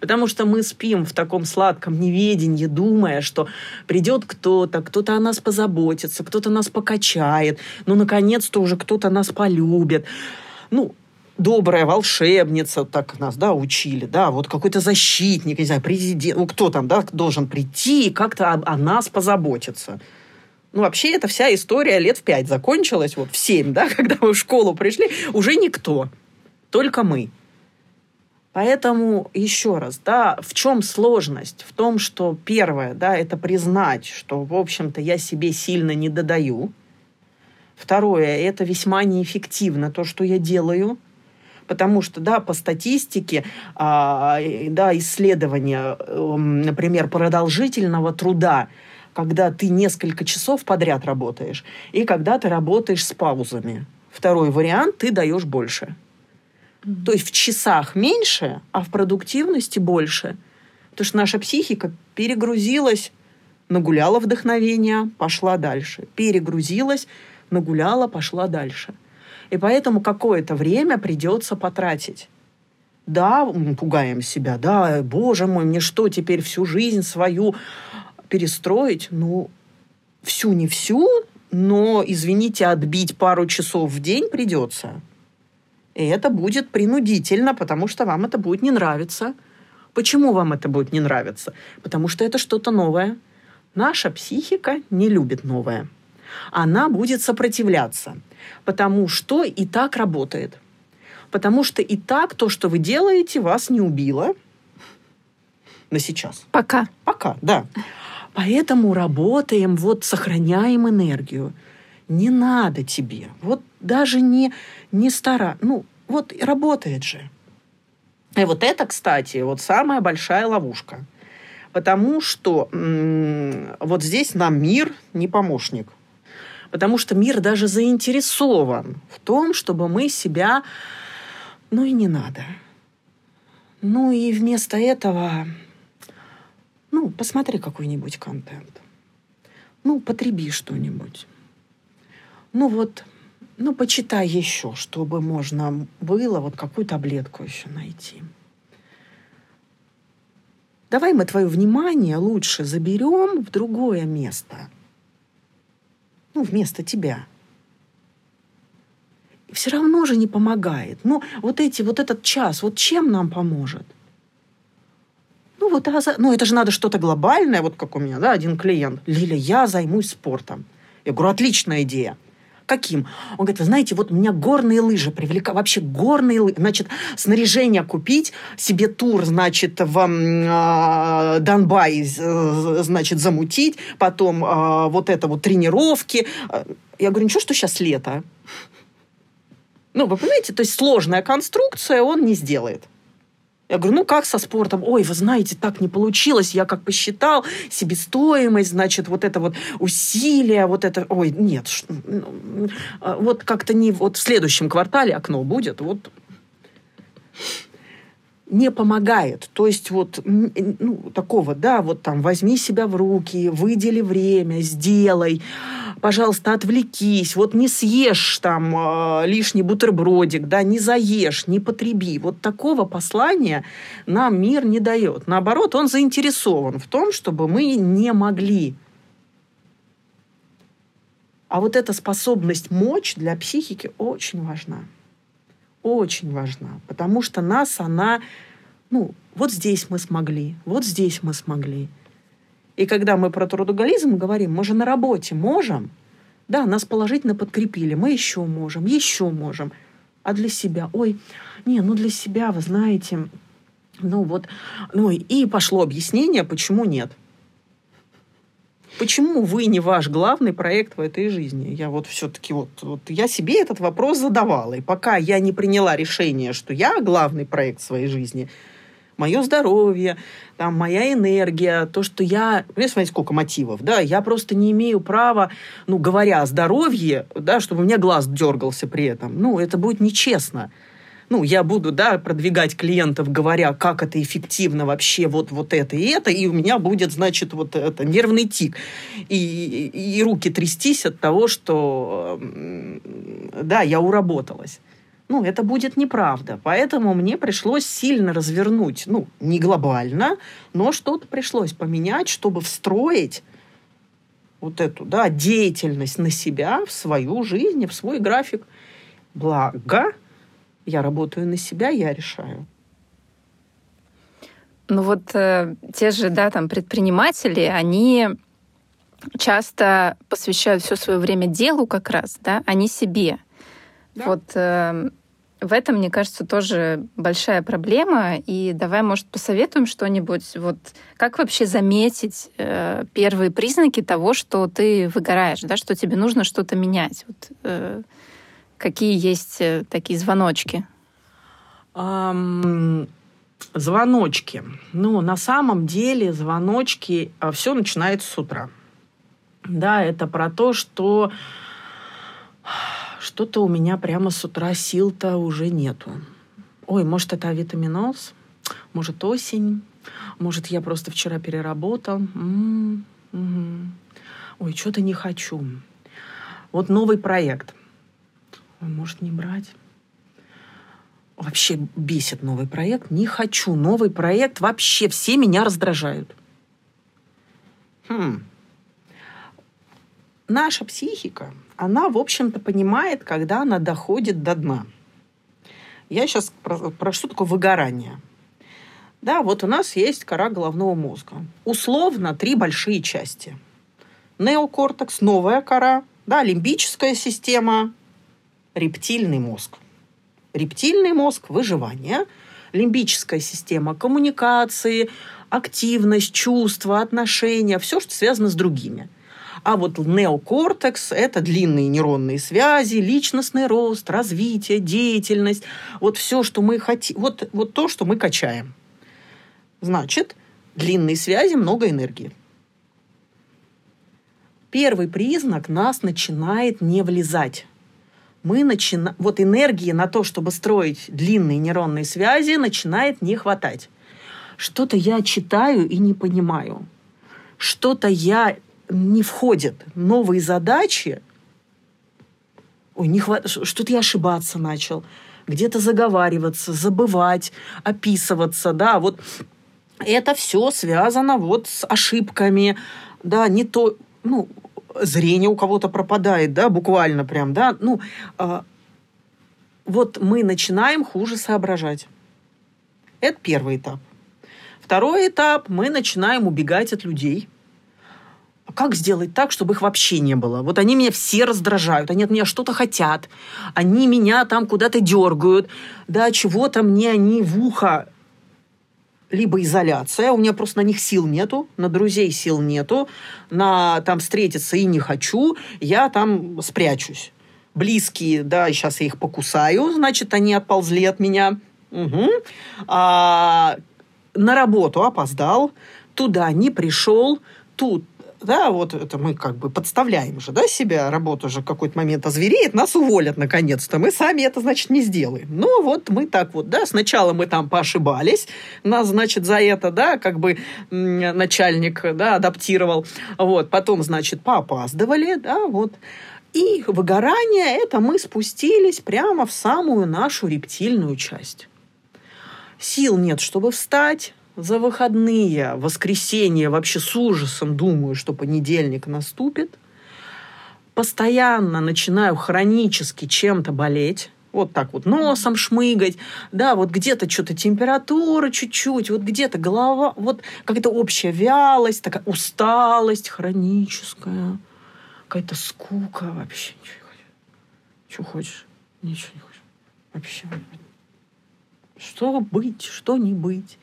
Потому что мы спим в таком сладком неведении, думая, что придет кто-то, кто-то о нас позаботится, кто-то нас покачает, ну, наконец-то уже кто-то нас полюбит. Ну, добрая волшебница, так нас, да, учили, да, вот какой-то защитник, не знаю, президент, ну, кто там, да, должен прийти и как-то о, о нас позаботиться. Ну, вообще, эта вся история лет в пять закончилась, вот в семь, да, когда мы в школу пришли, уже никто, только мы. Поэтому еще раз, да, в чем сложность? В том, что первое, да, это признать, что, в общем-то, я себе сильно не додаю. Второе, это весьма неэффективно то, что я делаю – потому что, да, по статистике, а, да, исследования, эм, например, продолжительного труда, когда ты несколько часов подряд работаешь, и когда ты работаешь с паузами. Второй вариант, ты даешь больше. Mm-hmm. То есть в часах меньше, а в продуктивности больше. Потому что наша психика перегрузилась, нагуляла вдохновение, пошла дальше. Перегрузилась, нагуляла, пошла дальше. И поэтому какое-то время придется потратить. Да, мы пугаем себя, да, боже мой, мне что, теперь всю жизнь свою перестроить? Ну, всю не всю, но, извините, отбить пару часов в день придется. И это будет принудительно, потому что вам это будет не нравиться. Почему вам это будет не нравиться? Потому что это что-то новое. Наша психика не любит новое она будет сопротивляться, потому что и так работает. Потому что и так то, что вы делаете, вас не убило на сейчас. Пока. Пока, да. Поэтому работаем, вот сохраняем энергию. Не надо тебе. Вот даже не, не стара. Ну, вот работает же. И вот это, кстати, вот самая большая ловушка. Потому что м- вот здесь нам мир не помощник. Потому что мир даже заинтересован в том, чтобы мы себя... Ну и не надо. Ну и вместо этого... Ну, посмотри какой-нибудь контент. Ну, потреби что-нибудь. Ну вот, ну, почитай еще, чтобы можно было вот какую таблетку еще найти. Давай мы твое внимание лучше заберем в другое место – ну, вместо тебя. И все равно же не помогает. Ну, вот эти, вот этот час, вот чем нам поможет? Ну, вот, а ну, это же надо что-то глобальное, вот как у меня, да, один клиент. Лиля, я займусь спортом. Я говорю, отличная идея. Каким? Он говорит, вы знаете, вот меня горные лыжи привлекают. Вообще горные лыжи. Значит, снаряжение купить, себе тур, значит, в э, Донбай, значит, замутить, потом э, вот это вот тренировки. Я говорю, ничего, что сейчас лето. Ну, вы понимаете, то есть сложная конструкция он не сделает. Я говорю, ну как со спортом? Ой, вы знаете, так не получилось. Я как посчитал себестоимость, значит, вот это вот усилие, вот это... Ой, нет, ну, а, вот как-то не... Вот в следующем квартале окно будет, вот не помогает. То есть вот ну, такого, да, вот там возьми себя в руки, выдели время, сделай пожалуйста, отвлекись, вот не съешь там э, лишний бутербродик, да, не заешь, не потреби. Вот такого послания нам мир не дает. Наоборот, он заинтересован в том, чтобы мы не могли. А вот эта способность мочь для психики очень важна. Очень важна, потому что нас она, ну, вот здесь мы смогли, вот здесь мы смогли. И когда мы про трудоголизм говорим, мы же на работе можем, да, нас положительно подкрепили, мы еще можем, еще можем. А для себя, ой, не, ну для себя, вы знаете, ну вот, ну и пошло объяснение, почему нет. Почему вы не ваш главный проект в этой жизни? Я вот все-таки вот, вот я себе этот вопрос задавала. И пока я не приняла решение, что я главный проект своей жизни, мое здоровье, там, моя энергия, то, что я... Ну, смотрите, сколько мотивов, да, я просто не имею права, ну, говоря о здоровье, да, чтобы у меня глаз дергался при этом. Ну, это будет нечестно ну, я буду, да, продвигать клиентов, говоря, как это эффективно вообще, вот, вот это и это, и у меня будет, значит, вот это нервный тик. И, и, руки трястись от того, что, да, я уработалась. Ну, это будет неправда. Поэтому мне пришлось сильно развернуть, ну, не глобально, но что-то пришлось поменять, чтобы встроить вот эту, да, деятельность на себя, в свою жизнь, в свой график. Благо, я работаю на себя, я решаю. Ну вот э, те же, да, там предприниматели, они часто посвящают все свое время делу как раз, да, а не себе. Да. Вот э, в этом, мне кажется, тоже большая проблема. И давай, может, посоветуем что-нибудь. Вот как вообще заметить э, первые признаки того, что ты выгораешь, да, что тебе нужно что-то менять? Вот, э, Какие есть э, такие звоночки? Um, звоночки. Ну, на самом деле звоночки, а, все начинается с утра. Да, это про то, что что-то у меня прямо с утра сил-то уже нету. Ой, может, это витаминоз, может, осень, может, я просто вчера переработал. М-м-м. Ой, что-то не хочу. Вот новый проект – он может не брать. Вообще бесит новый проект. Не хочу новый проект. Вообще все меня раздражают. Хм. Наша психика, она, в общем-то, понимает, когда она доходит до дна. Я сейчас про, про что такое выгорание. Да, вот у нас есть кора головного мозга. Условно три большие части. Неокортекс, новая кора, да, лимбическая система, рептильный мозг. Рептильный мозг – выживание, лимбическая система – коммуникации, активность, чувства, отношения, все, что связано с другими. А вот неокортекс – это длинные нейронные связи, личностный рост, развитие, деятельность. Вот все, что мы хотим, вот, вот то, что мы качаем. Значит, длинные связи, много энергии. Первый признак нас начинает не влезать мы начинаем... Вот энергии на то, чтобы строить длинные нейронные связи, начинает не хватать. Что-то я читаю и не понимаю. Что-то я не входит. Новые задачи... Ой, не хват... что-то я ошибаться начал. Где-то заговариваться, забывать, описываться. Да, вот это все связано вот с ошибками. Да, не то... Ну, зрение у кого-то пропадает, да, буквально прям, да, ну, э, вот мы начинаем хуже соображать. Это первый этап. Второй этап, мы начинаем убегать от людей. А как сделать так, чтобы их вообще не было? Вот они меня все раздражают, они от меня что-то хотят, они меня там куда-то дергают, да, чего-то мне они в ухо либо изоляция, у меня просто на них сил нету, на друзей сил нету, на там встретиться и не хочу, я там спрячусь. Близкие, да, сейчас я их покусаю, значит, они отползли от меня. Угу. А, на работу опоздал, туда не пришел, тут да, вот это мы как бы подставляем же, да, себя, работа же в какой-то момент озвереет, нас уволят наконец-то, мы сами это, значит, не сделаем. Ну, вот мы так вот, да, сначала мы там поошибались, нас, значит, за это, да, как бы начальник, да, адаптировал, вот, потом, значит, поопаздывали, да, вот, и выгорание, это мы спустились прямо в самую нашу рептильную часть. Сил нет, чтобы встать, за выходные, воскресенье вообще с ужасом думаю, что понедельник наступит. Постоянно начинаю хронически чем-то болеть. вот так вот носом шмыгать, да, вот где-то что-то температура чуть-чуть, вот где-то голова, вот какая-то общая вялость, такая усталость хроническая, какая-то скука вообще. Ничего не хочешь. Что хочешь? Ничего не хочешь. Вообще. Что быть, что не быть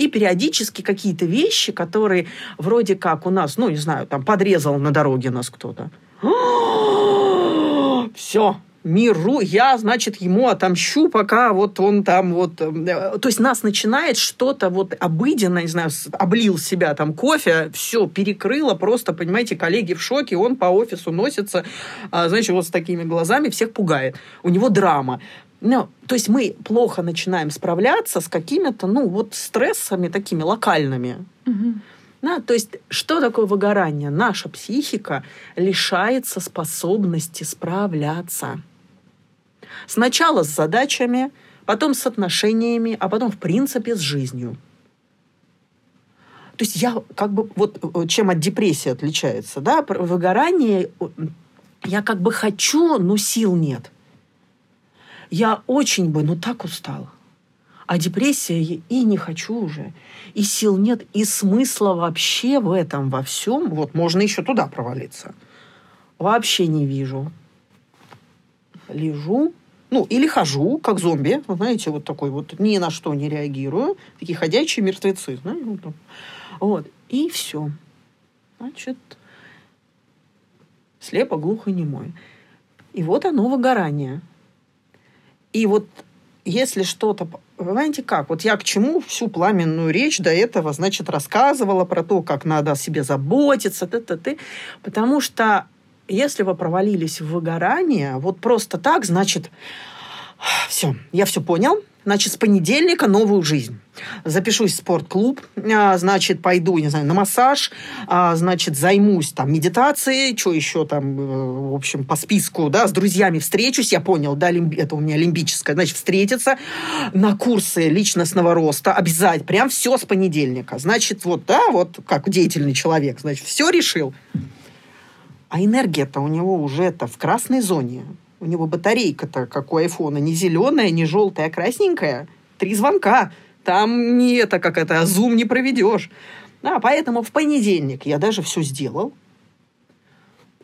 и периодически какие-то вещи, которые вроде как у нас, ну, не знаю, там подрезал на дороге нас кто-то. Все, миру, я, значит, ему отомщу, пока вот он там вот... Э, то есть нас начинает что-то вот обыденно, не знаю, облил себя там кофе, все перекрыло, просто, понимаете, коллеги в шоке, он по офису носится, а, значит, вот с такими глазами всех пугает. У него драма. Ну, то есть мы плохо начинаем справляться с какими-то, ну, вот стрессами такими локальными. Угу. Да, то есть, что такое выгорание? Наша психика лишается способности справляться. Сначала с задачами, потом с отношениями, а потом, в принципе, с жизнью. То есть я как бы, вот э, чем от депрессии отличается, да, выгорание, я как бы хочу, но сил нет. Я очень бы, но так устала. А депрессия и не хочу уже, и сил нет, и смысла вообще в этом, во всем, вот можно еще туда провалиться. Вообще не вижу. Лежу, ну, или хожу, как зомби, знаете, вот такой вот, ни на что не реагирую. Такие ходячие мертвецы, знаете, вот. И все. Значит, слепо, глухо, немой. И вот оно выгорание. И вот если что-то... Понимаете как? Вот я к чему всю пламенную речь до этого, значит, рассказывала про то, как надо о себе заботиться, т -т -т. потому что если вы провалились в выгорание, вот просто так, значит, все, я все понял, Значит, с понедельника новую жизнь. Запишусь в спортклуб, а, значит, пойду, не знаю, на массаж, а, значит, займусь там медитацией, что еще там, э, в общем, по списку, да, с друзьями встречусь, я понял, да, это у меня олимпическое, значит, встретиться на курсы личностного роста, обязательно, прям все с понедельника. Значит, вот, да, вот как деятельный человек, значит, все решил. А энергия-то у него уже это в красной зоне. У него батарейка-то, как у айфона, не зеленая, не желтая, а красненькая. Три звонка. Там не это, как это, а зум не проведешь. Да, поэтому в понедельник я даже все сделал.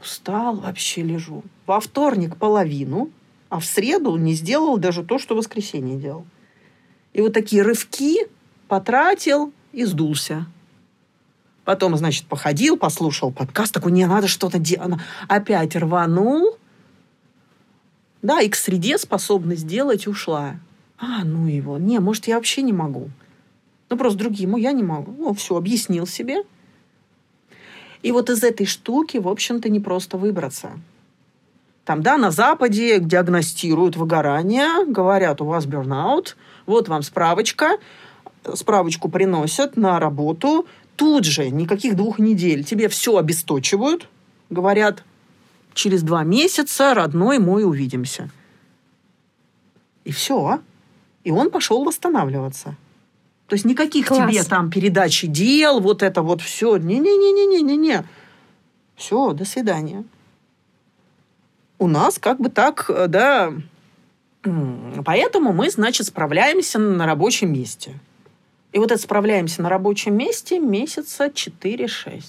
Устал вообще лежу. Во вторник половину, а в среду не сделал даже то, что в воскресенье делал. И вот такие рывки потратил и сдулся. Потом, значит, походил, послушал подкаст, такой, не, надо что-то делать. Опять рванул, да, и к среде способность сделать ушла. А, ну его. Не, может, я вообще не могу. Ну, просто другим, я не могу. Ну, все, объяснил себе. И вот из этой штуки, в общем-то, не просто выбраться. Там, да, на Западе диагностируют выгорание, говорят, у вас бернаут, вот вам справочка, справочку приносят на работу, тут же, никаких двух недель, тебе все обесточивают, говорят, через два месяца, родной мой, увидимся. И все. И он пошел восстанавливаться. То есть никаких Класс. тебе там передачи дел, вот это вот все. Не-не-не-не-не-не. Все, до свидания. У нас как бы так, э, да, поэтому мы, значит, справляемся на рабочем месте. И вот это справляемся на рабочем месте месяца 4-6.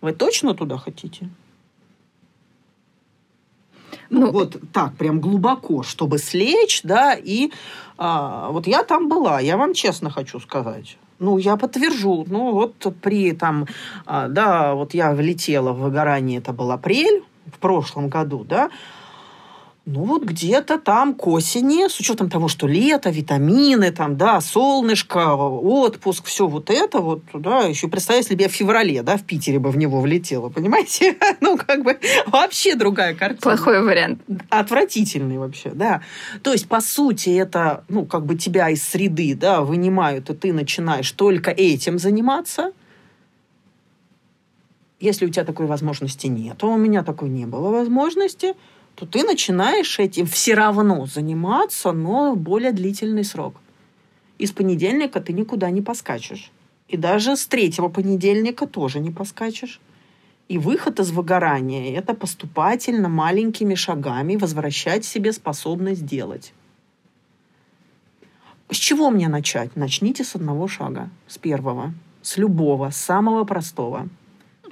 Вы точно туда хотите? Ну, ну, вот так, прям глубоко, чтобы слечь, да, и а, вот я там была, я вам честно хочу сказать. Ну, я подтвержу. Ну, вот при там, а, да, вот я влетела в выгорание, это был апрель в прошлом году, да, ну вот где-то там к осени, с учетом того, что лето, витамины, там, да, солнышко, отпуск, все вот это вот, да, еще представь, если бы я в феврале, да, в Питере бы в него влетела, понимаете? ну, как бы вообще другая картина. Плохой вариант. Отвратительный вообще, да. То есть, по сути, это, ну, как бы тебя из среды, да, вынимают, и ты начинаешь только этим заниматься, если у тебя такой возможности нет, то у меня такой не было возможности – то ты начинаешь этим все равно заниматься, но более длительный срок. Из понедельника ты никуда не поскачешь. И даже с третьего понедельника тоже не поскачешь. И выход из выгорания – это поступательно, маленькими шагами возвращать себе способность делать. С чего мне начать? Начните с одного шага, с первого, с любого, с самого простого.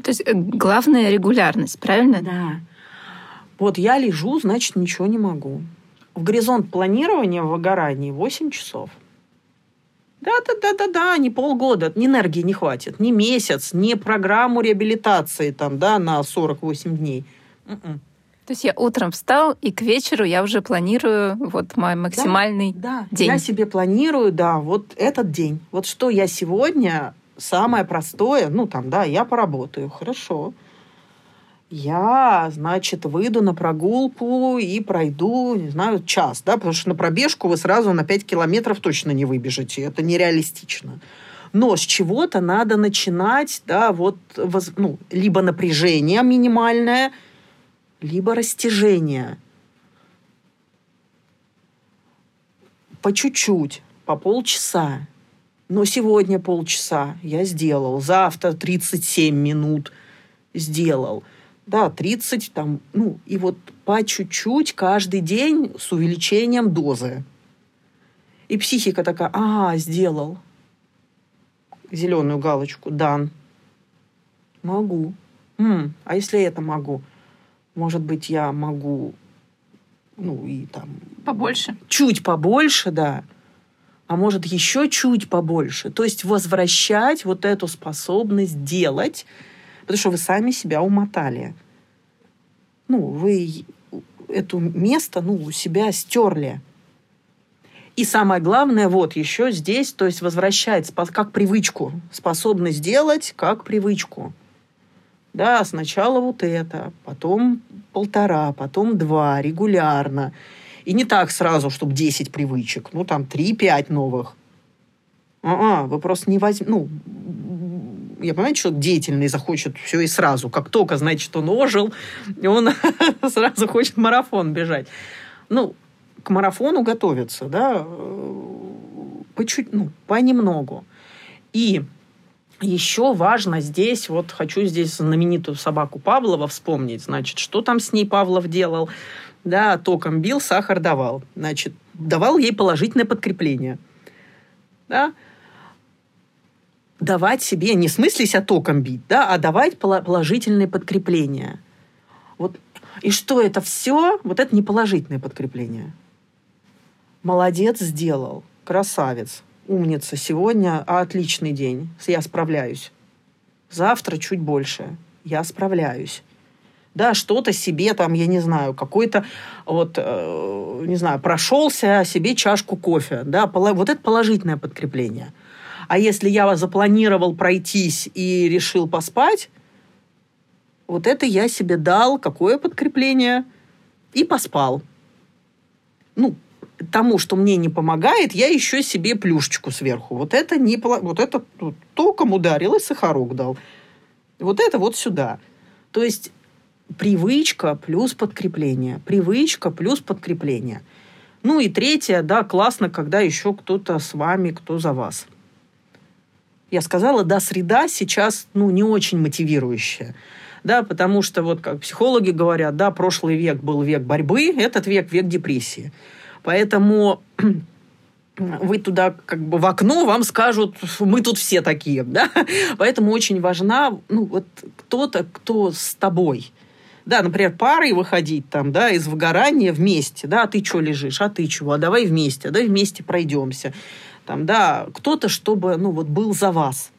То есть э, главная регулярность, правильно? Да. Вот я лежу, значит, ничего не могу. В горизонт планирования в выгорании 8 часов – да-да-да-да-да, не полгода, ни энергии не хватит, ни месяц, ни программу реабилитации там, да, на 48 дней. М-м. То есть я утром встал, и к вечеру я уже планирую вот мой максимальный да, да. день. Я себе планирую, да, вот этот день. Вот что я сегодня самое простое, ну там, да, я поработаю, хорошо я, значит, выйду на прогулку и пройду, не знаю, час, да, потому что на пробежку вы сразу на 5 километров точно не выбежите, это нереалистично. Но с чего-то надо начинать, да, вот, ну, либо напряжение минимальное, либо растяжение. По чуть-чуть, по полчаса. Но сегодня полчаса я сделал, завтра 37 минут сделал – да, 30, там, ну, и вот по чуть-чуть каждый день с увеличением дозы. И психика такая, а, сделал. Зеленую галочку, дан. Могу. М, а если это могу? Может быть, я могу, ну, и там... Побольше. Чуть побольше, да. А может, еще чуть побольше. То есть возвращать вот эту способность делать потому что вы сами себя умотали. Ну, вы это место, ну, у себя стерли. И самое главное, вот еще здесь, то есть возвращать как привычку, способность делать как привычку. Да, сначала вот это, потом полтора, потом два, регулярно. И не так сразу, чтобы 10 привычек, ну там 3-5 новых. А-а, вы просто не возьмете, ну, я понимаю, что деятельный захочет все и сразу. Как только, значит, он ожил, и он сразу хочет марафон бежать. Ну, к марафону готовиться, да, по чуть, ну, понемногу. И еще важно здесь, вот хочу здесь знаменитую собаку Павлова вспомнить, значит, что там с ней Павлов делал, да, током бил, сахар давал, значит, давал ей положительное подкрепление, да, давать себе, не в смысле себя током бить, да, а давать положительные подкрепления. Вот. И что это все? Вот это не положительное подкрепление. Молодец, сделал. Красавец. Умница. Сегодня отличный день. Я справляюсь. Завтра чуть больше. Я справляюсь. Да, что-то себе там, я не знаю, какой-то вот, э, не знаю, прошелся себе чашку кофе. Да, вот это положительное подкрепление – а если я запланировал пройтись и решил поспать, вот это я себе дал, какое подкрепление, и поспал. Ну, тому, что мне не помогает, я еще себе плюшечку сверху. Вот это не вот это вот, током ударил и сахарок дал. Вот это вот сюда. То есть привычка плюс подкрепление. Привычка плюс подкрепление. Ну и третье, да, классно, когда еще кто-то с вами, кто за вас. Я сказала, да, среда сейчас, ну, не очень мотивирующая. Да, потому что вот как психологи говорят, да, прошлый век был век борьбы, этот век век депрессии. Поэтому вы туда как бы в окно вам скажут, мы тут все такие, да, поэтому очень важна, ну, вот кто-то, кто с тобой, да, например, парой выходить там, да, из выгорания вместе, да, а ты что лежишь, а ты чего, а давай вместе, а давай вместе пройдемся там, да, кто-то, чтобы, ну, вот был за вас.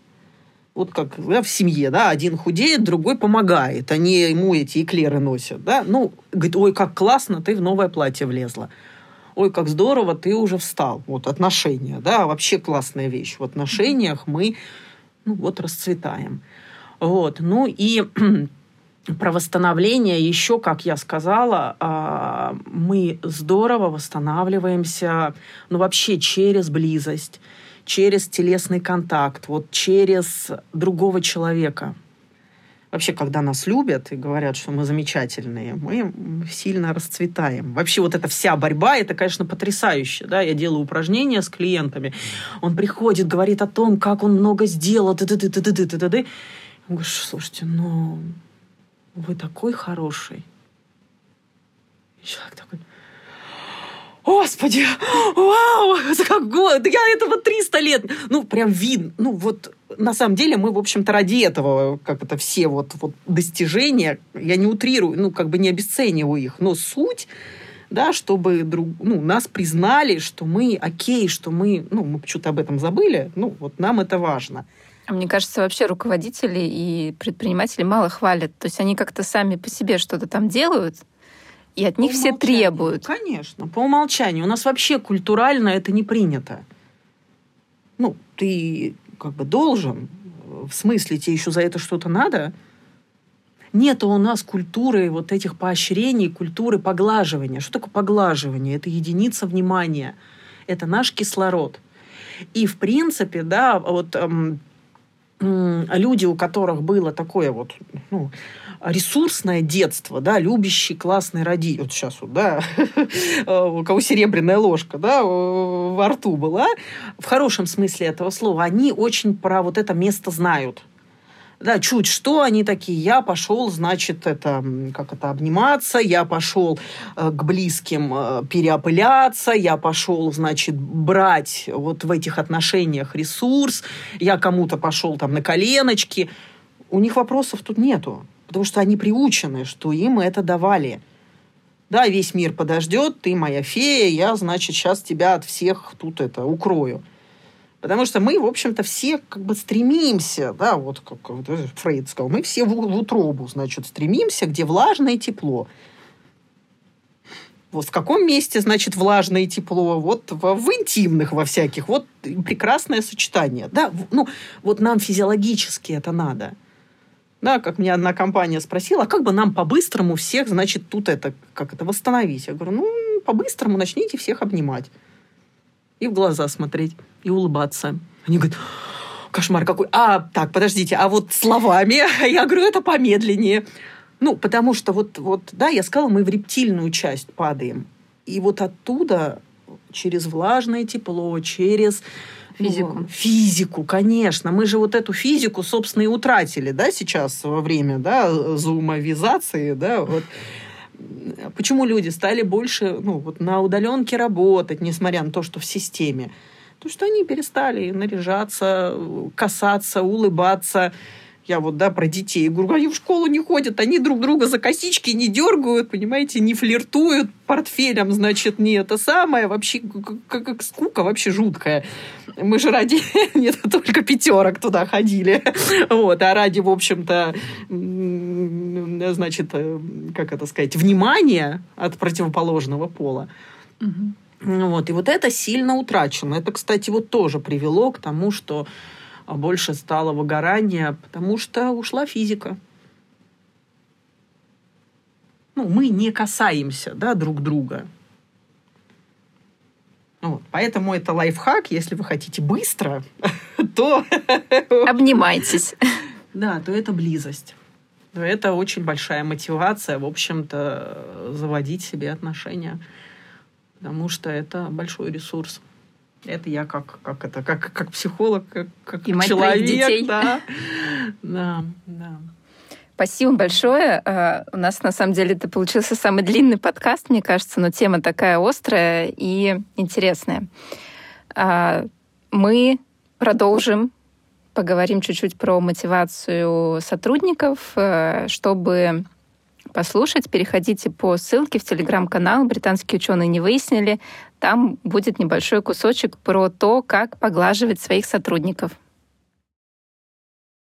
Вот как да, в семье, да, один худеет, другой помогает, они ему эти эклеры носят, да, ну, говорит, ой, как классно, ты в новое платье влезла. Ой, как здорово, ты уже встал. Вот отношения, да, вообще классная вещь. В отношениях мы, ну, вот расцветаем. Вот, ну и про восстановление еще, как я сказала, а, мы здорово восстанавливаемся, ну вообще через близость, через телесный контакт, вот через другого человека. Вообще, когда нас любят и говорят, что мы замечательные, мы сильно расцветаем. Вообще, вот эта вся борьба, это, конечно, потрясающе. Да? Я делаю упражнения с клиентами. Он приходит, говорит о том, как он много сделал. Ты -ты -ты -ты -ты -ты -ты -ты. Я говорю, слушайте, ну, вы такой хороший. И человек такой, Господи, вау, как год, я этого 300 лет. Ну, прям видно. Ну, вот на самом деле мы, в общем-то, ради этого, как это все вот, вот достижения, я не утрирую, ну, как бы не обесцениваю их, но суть да, чтобы друг, ну, нас признали, что мы окей, что мы, ну, мы что-то об этом забыли, ну, вот нам это важно. А мне кажется, вообще руководители и предприниматели мало хвалят. То есть они как-то сами по себе что-то там делают, и от них все требуют. Конечно, по умолчанию. У нас вообще культурально это не принято. Ну, ты как бы должен, в смысле, тебе еще за это что-то надо. Нет у нас культуры вот этих поощрений, культуры поглаживания. Что такое поглаживание? Это единица внимания. Это наш кислород. И, в принципе, да, вот эм, люди, у которых было такое вот ну, ресурсное детство, да, любящий, классный родитель, вот сейчас вот, да, у кого серебряная ложка, да, во рту была, в хорошем смысле этого слова, они очень про вот это место знают. Да, чуть что они такие, я пошел, значит, это, как это, обниматься, я пошел э, к близким э, переопыляться, я пошел, значит, брать вот в этих отношениях ресурс, я кому-то пошел там на коленочки. У них вопросов тут нету, потому что они приучены, что им это давали. Да, весь мир подождет, ты моя фея, я, значит, сейчас тебя от всех тут это укрою. Потому что мы, в общем-то, все как бы стремимся, да, вот как Фрейд сказал, мы все в, в утробу, значит, стремимся, где влажное тепло. Вот в каком месте, значит, влажное тепло? Вот в, в интимных во всяких. Вот прекрасное сочетание. Да, ну, вот нам физиологически это надо. Да, как меня одна компания спросила, а как бы нам по-быстрому всех, значит, тут это, как это, восстановить? Я говорю, ну, по-быстрому начните всех обнимать и в глаза смотреть, и улыбаться. Они говорят, кошмар какой. А, так, подождите, а вот словами? Я говорю, это помедленнее. Ну, потому что вот, вот, да, я сказала, мы в рептильную часть падаем. И вот оттуда через влажное тепло, через ну, физику. Ну, физику, конечно. Мы же вот эту физику, собственно, и утратили, да, сейчас во время, да, зумовизации, да, вот почему люди стали больше ну, вот на удаленке работать, несмотря на то, что в системе? То, что они перестали наряжаться, касаться, улыбаться. Я вот, да, про детей. говорю, они в школу не ходят, они друг друга за косички не дергают, понимаете, не флиртуют портфелем, значит, не это самое. Вообще, как, как скука вообще жуткая. Мы же ради, нет, только пятерок туда ходили. Вот, а ради, в общем-то, значит, э, как это сказать, внимания от противоположного пола. Угу. Вот, и вот это сильно утрачено. Это, кстати, вот тоже привело к тому, что больше стало выгорания, потому что ушла физика. Ну, мы не касаемся да, друг друга. Вот. Поэтому это лайфхак, если вы хотите быстро, то... Обнимайтесь. Да, то это близость. Но это очень большая мотивация, в общем-то, заводить себе отношения. Потому что это большой ресурс. Это я как, как это, как, как психолог, как, как И человек. детей. Да. да, да. Спасибо большое. Uh, у нас, на самом деле, это получился самый длинный подкаст, мне кажется, но тема такая острая и интересная. Uh, мы продолжим поговорим чуть-чуть про мотивацию сотрудников. Э, чтобы послушать, переходите по ссылке в телеграм-канал «Британские ученые не выяснили». Там будет небольшой кусочек про то, как поглаживать своих сотрудников.